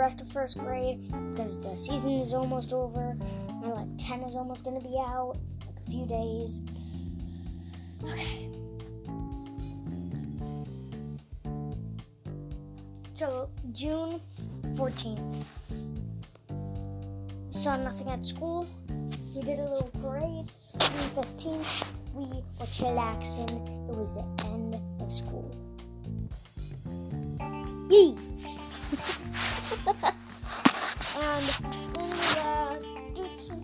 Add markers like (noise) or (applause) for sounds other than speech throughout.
rest of first grade because the season is almost over. My like 10 is almost gonna be out, like a few days. Okay. So June 14th. we Saw nothing at school. We did a little parade. June 15th, we were chillaxing. It was the end of school. Yee!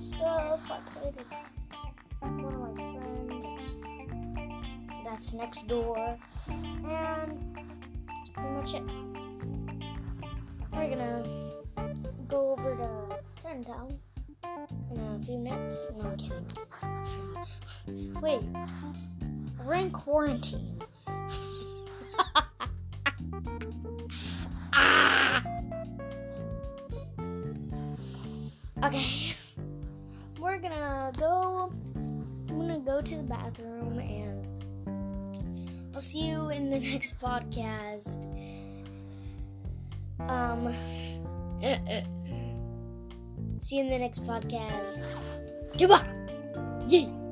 Stuff. I played with one of my friends. That's next door. And that's pretty much it. We're gonna go over to Town in a few minutes. No, I'm kidding. (laughs) Wait, we're in quarantine. (laughs) Okay, we're gonna go. I'm gonna go to the bathroom and I'll see you in the (laughs) next podcast. Um. (laughs) See you in the next podcast. Goodbye. Yay.